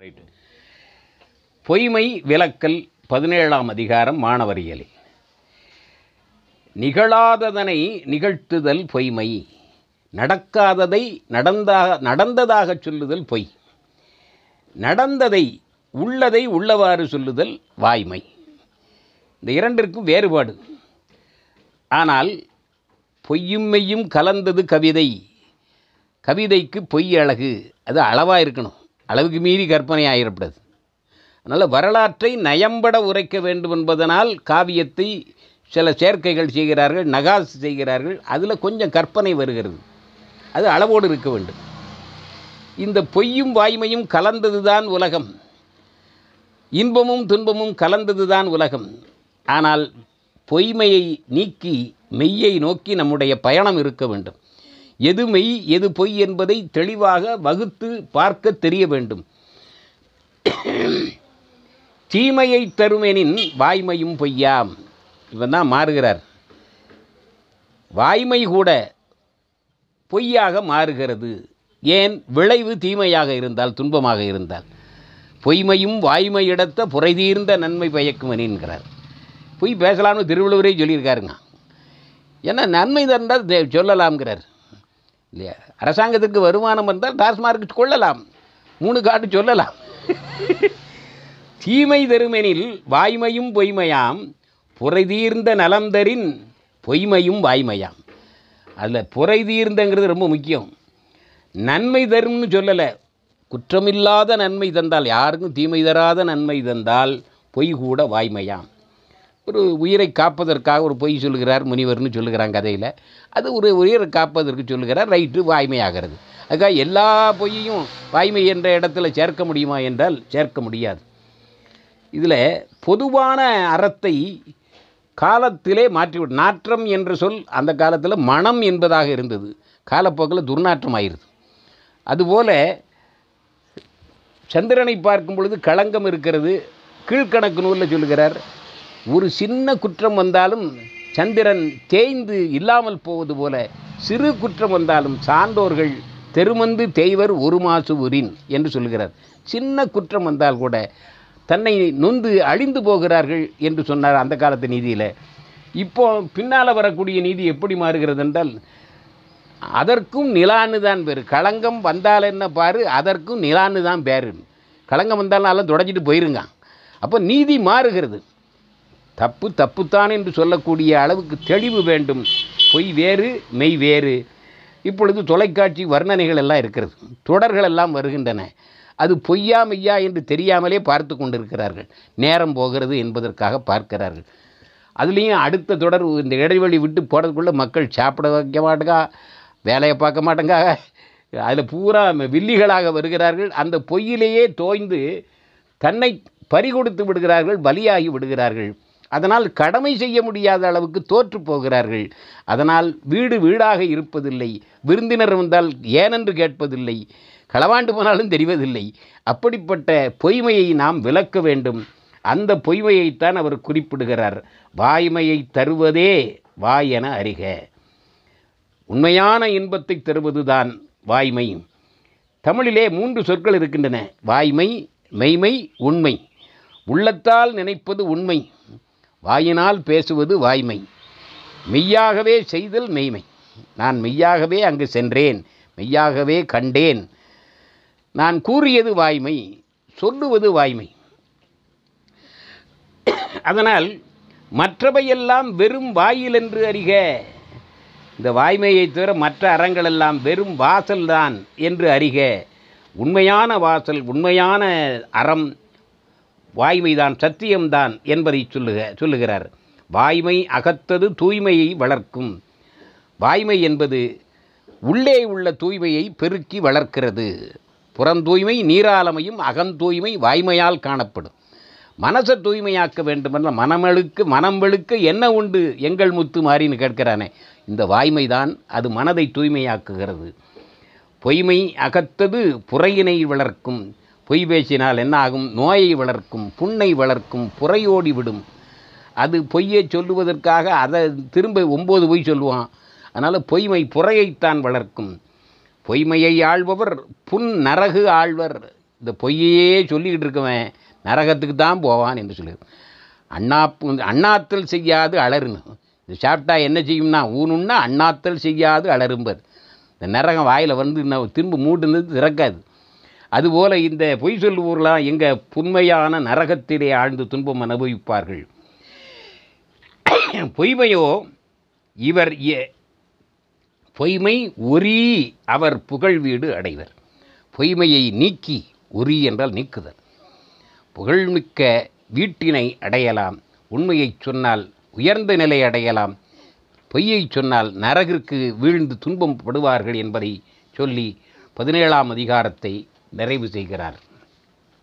Right பொய்மை விலக்கல் பதினேழாம் அதிகாரம் மாணவரியலில் நிகழாததனை நிகழ்த்துதல் பொய்மை நடக்காததை நடந்தா நடந்ததாகச் சொல்லுதல் பொய் நடந்ததை உள்ளதை உள்ளவாறு சொல்லுதல் வாய்மை. இந்த இரண்டிற்கும் வேறுபாடு. ஆனால் பொய்யும் மெய்யும் கலந்தது கவிதை. கவிதைக்கு பொய் அழகு அது அளவாக இருக்கணும். அளவுக்கு மீறி கற்பனை ஆகிடக்கூடாது அதனால் வரலாற்றை நயம்பட உரைக்க வேண்டும் என்பதனால் காவியத்தை சில சேர்க்கைகள் செய்கிறார்கள் நகாசு செய்கிறார்கள். அதில் கொஞ்சம் கற்பனை வருகிறது. அது அளவோடு இருக்க வேண்டும். இந்த பொய்யும் வாய்மையும் கலந்தது தான் உலகம். இன்பமும் துன்பமும் கலந்தது தான் உலகம். ஆனால் பொய்மையை நீக்கி மெய்யை நோக்கி நம்முடைய பயணம் இருக்க வேண்டும். எது மெய் எது பொய் என்பதை தெளிவாக வகுத்து பார்க்க தெரிய வேண்டும். தீமையை தருமெனின் வாய்மையும் பொய்யாம். இவன் தான் மாறுகிறார். வாய்மை கூட பொய்யாக மாறுகிறது. ஏன்? விளைவு தீமையாக இருந்தால் துன்பமாக இருந்தால். பொய்மையும் வாய்மை இடத்த புரைதீர்ந்த நன்மை பயக்குமணி என்கிறார். பொய் பேசலாம்னு திருவள்ளுவரே சொல்லியிருக்காருங்க. ஏன்னா நன்மை தந்தால் சொல்லலாம்ங்கிறார். இல்லையா? அரசாங்கத்துக்கு வருமானம் வந்தால் டாஸ்மார்க் கொள்ளலாம். மூணு காட்டு சொல்லலாம். தீமை தருமெனில் வாய்மையும் பொய்மையாம். புரைதீர்ந்த நலம் தரின் பொய்மையும் வாய்மையாம். அதில் புரைதீர்ந்தங்கிறது ரொம்ப முக்கியம். நன்மை தரும்னு சொல்லலை. குற்றமில்லாத நன்மை தந்தால் யாருக்கும் தீமை தராத நன்மை தந்தால் பொய் கூட வாய்மையாம். ஒரு உயிரை காப்பதற்காக ஒரு பொய் சொல்லுகிறார் முனிவர்னு சொல்லுகிறாங்க கதையில். அது ஒரு உயிரை காப்பதற்கு சொல்லுகிறார் ரைட்டு வாய்மையாகிறது. அதுக்காக எல்லா பொய்யையும் வாய்மை என்ற இடத்துல சேர்க்க முடியுமா என்றால் சேர்க்க முடியாது. இதில் பொதுவான அறத்தை காலத்திலே மாற்றிவிடும் நாற்றம் என்ற சொல் அந்த காலத்தில் மனம் என்பதாக இருந்தது. காலப்போக்கில் துர்நாற்றம் ஆயிருது அதுபோல் சந்திரனை பார்க்கும் பொழுது களங்கம் இருக்கிறது. கீழ்க்கணக்கு நூலில் சொல்லுகிறார் ஒரு சின்ன குற்றம் வந்தாலும் சந்திரன் தேய்ந்து இல்லாமல் போவது போல சிறு குற்றம் வந்தாலும் சான்றோர்கள் தெருமந்து தேய்வர் ஒரு மாசு உரின் என்று சொல்கிறார். சின்ன குற்றம் வந்தால் கூட தன்னை நொந்து அழிந்து போகிறார்கள் என்று சொன்னார் அந்த காலத்து நீதியில். இப்போ பின்னால் வரக்கூடிய நீதி எப்படி மாறுகிறது என்றால் அதற்கும் நிலான்னு தான் பேர். களங்கம் வந்தால் என்ன பாரு அதற்கும் நிலான்னு தான் பேர் களங்கம் வந்தாலும் தொடச்சிட்டு போயிருங்க. அப்போ நீதி மாறுகிறது. தப்பு தப்புத்தான் என்று சொல்லக்கூடிய அளவுக்கு தெளிவு வேண்டும். பொய் வேறு மெய் வேறு. இப்பொழுது தொலைக்காட்சி வர்ணனைகள் எல்லாம் இருக்கிறது. தொடர்கள் எல்லாம் வருகின்றன. அது பொய்யா மெய்யா என்று தெரியாமலே பார்த்து கொண்டிருக்கிறார்கள். நேரம் போகிறது என்பதற்காக பார்க்கிறார்கள். அதுலேயும் அடுத்த தொடர் இந்த இடைவெளி விட்டு போகிறதுக்குள்ளே மக்கள் சாப்பிட வைக்க மாட்டேங்க வேலையை பார்க்க மாட்டேங்க. அதில் பூரா வில்லிகளாக வருகிறார்கள். அந்த பொய்யிலேயே தோய்ந்து தன்னை பறிகொடுத்து விடுகிறார்கள் பலியாகி விடுகிறார்கள். அதனால் கடமை செய்ய முடியாத அளவுக்கு தோற்று போகிறார்கள். அதனால் வீடு வீடாக இருப்பதில்லை. விருந்தினர் வந்தால் ஏனென்று கேட்பதில்லை. களவாண்டு போனாலும் தெரிவதில்லை. அப்படிப்பட்ட பொய்மையை நாம் விளக்க வேண்டும். அந்த பொய்மையைத்தான் அவர் குறிப்பிடுகிறார். வாய்மையை தருவதே வாய் என அறிக. உண்மையான இன்பத்தை தருவதுதான் வாய்மை. தமிழிலே மூன்று சொற்கள் இருக்கின்றன. வாய்மை மெய்மை உண்மை. உள்ளத்தால் நினைப்பது உண்மை. வாயினால் பேசுவது வாய்மை. மெய்யாகவே செய்தல் மெய்மை. நான் மெய்யாகவே அங்கு சென்றேன் மெய்யாகவே கண்டேன். நான் கூறியது வாய்மை சொல்லுவது வாய்மை. அதனால் மற்றவையெல்லாம் வெறும் வாயில் என்று அறிக. இந்த வாய்மையை தவிர மற்ற அறங்களெல்லாம் வெறும் வாசல்தான் என்று அறிக. உண்மையான வாசல் உண்மையான அறம் வாய்மைதான் சத்தியம்தான் என்பதை சொல்லுக சொல்லுகிறார். வாய்மை அகத்தது தூய்மையை வளர்க்கும். வாய்மை என்பது உள்ளே உள்ள தூய்மையை பெருக்கி வளர்க்கிறது. புறந்தூய்மை நீராளமையும் அகந்தூய்மை வாய்மையால் காணப்படும். மனசை தூய்மையாக்க வேண்டுமென்ற மனமெழுக்கு மனம் வெளுக்க என்ன உண்டு? எங்கள் முத்து மாறின்னு கேட்கிறானே. இந்த வாய்மைதான் அது மனதை தூய்மையாக்குகிறது. பொய்மை அகத்தது புறையினை வளர்க்கும். பொய் பேசினால் என்ன ஆகும் நோயை வளர்க்கும் புண்ணை வளர்க்கும் புறையோடி விடும். அது பொய்யை சொல்லுவதற்காக அதை திரும்ப ஒம்பது பொய் சொல்லுவான். அதனால் பொய்மை புறையைத்தான் வளர்க்கும். பொய்மையை ஆள்பவர் புன் நரகு ஆழ்வர் இந்த பொய்யையே சொல்லிக்கிட்டு இருக்கவன் நரகத்துக்கு தான் போவான் என்று சொல்லு. அண்ணா அண்ணாத்தல் செய்யாது அலறுன்னு. இது சாப்பிட்டா என்ன செய்யும்னா ஊனுன்னா அண்ணாத்தல் செய்யாது அலரும்பர் இந்த நரகம் வாயில் வந்து திரும்ப மூட்டுன்னு திறக்காது. அதுபோல இந்த பொய் சொல்லுவோர்லாம் எங்கள் புண்மையான நரகத்திலே ஆழ்ந்து துன்பம் அனுபவிப்பார்கள். பொய்மையோ இவர் பொய்மை ஒரி அவர் புகழ் வீடு அடைவர். பொய்மையை நீக்கி ஒரி என்றால் நீக்குதல். புகழ்மிக்க வீட்டினை அடையலாம். உண்மையைச் சொன்னால் உயர்ந்த நிலை அடையலாம். பொய்யைச் சொன்னால் நரகிற்கு வீழ்ந்து துன்பம் படுவார்கள் என்பதை சொல்லி பதினேழாம் அதிகாரத்தை நிறைவு செய்கிறார்.